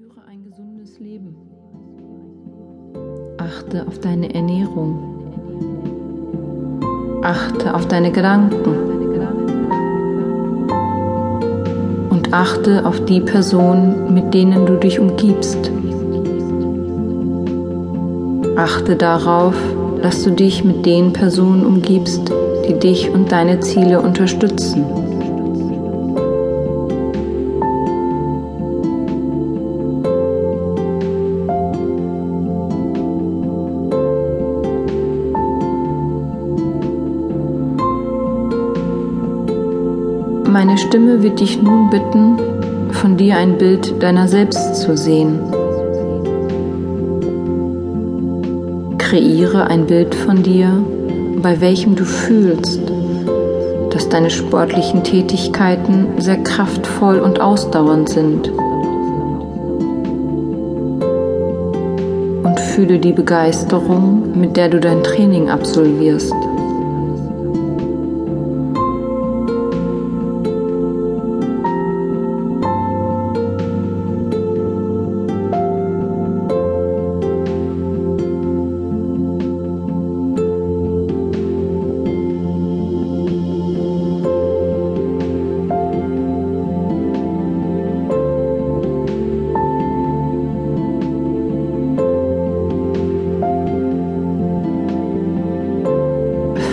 Führe ein gesundes Leben. Achte auf deine Ernährung. Achte auf deine Gedanken. Und achte auf die Personen, mit denen du dich umgibst. Achte darauf, dass du dich mit den Personen umgibst, die dich und deine Ziele unterstützen. Meine Stimme wird dich nun bitten, von dir ein Bild deiner selbst zu sehen. Kreiere ein Bild von dir, bei welchem du fühlst, dass deine sportlichen Tätigkeiten sehr kraftvoll und ausdauernd sind. Und fühle die Begeisterung, mit der du dein Training absolvierst.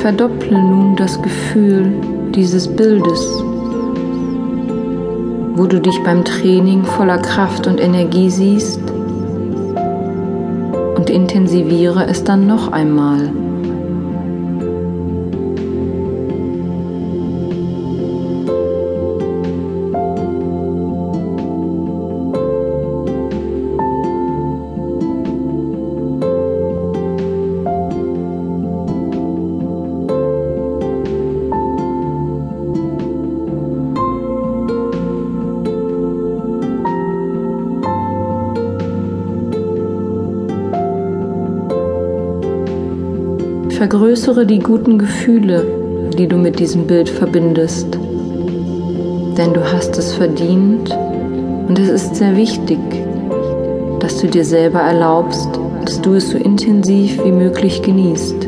Verdopple nun das Gefühl dieses Bildes, wo du dich beim Training voller Kraft und Energie siehst und intensiviere es dann noch einmal. Vergrößere die guten Gefühle, die du mit diesem Bild verbindest. Denn du hast es verdient und es ist sehr wichtig, dass du dir selber erlaubst, dass du es so intensiv wie möglich genießt.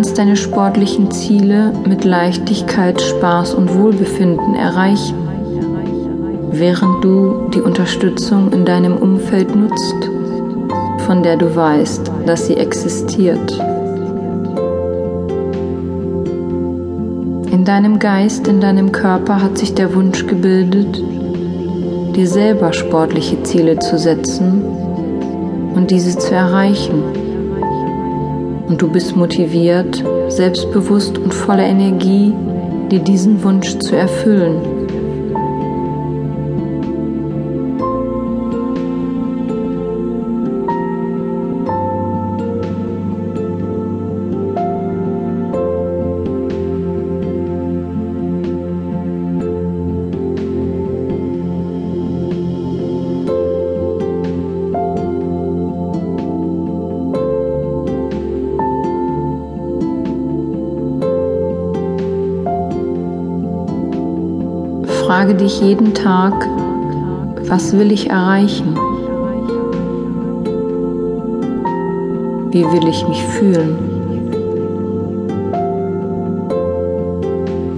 Kannst deine sportlichen Ziele mit Leichtigkeit, Spaß und Wohlbefinden erreichen, während du die Unterstützung in deinem Umfeld nutzt, von der du weißt, dass sie existiert. In deinem Geist, in deinem Körper hat sich der Wunsch gebildet, dir selber sportliche Ziele zu setzen und diese zu erreichen und du bist motiviert, selbstbewusst und voller Energie, dir diesen Wunsch zu erfüllen. Frage dich jeden Tag, was will ich erreichen? Wie will ich mich fühlen?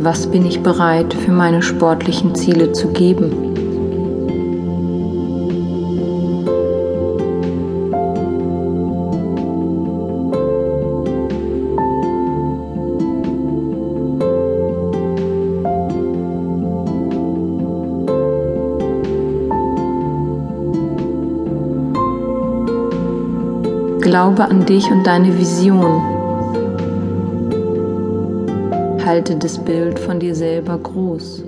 Was bin ich bereit für meine sportlichen Ziele zu geben? Glaube an dich und deine Vision. Halte das Bild von dir selber groß.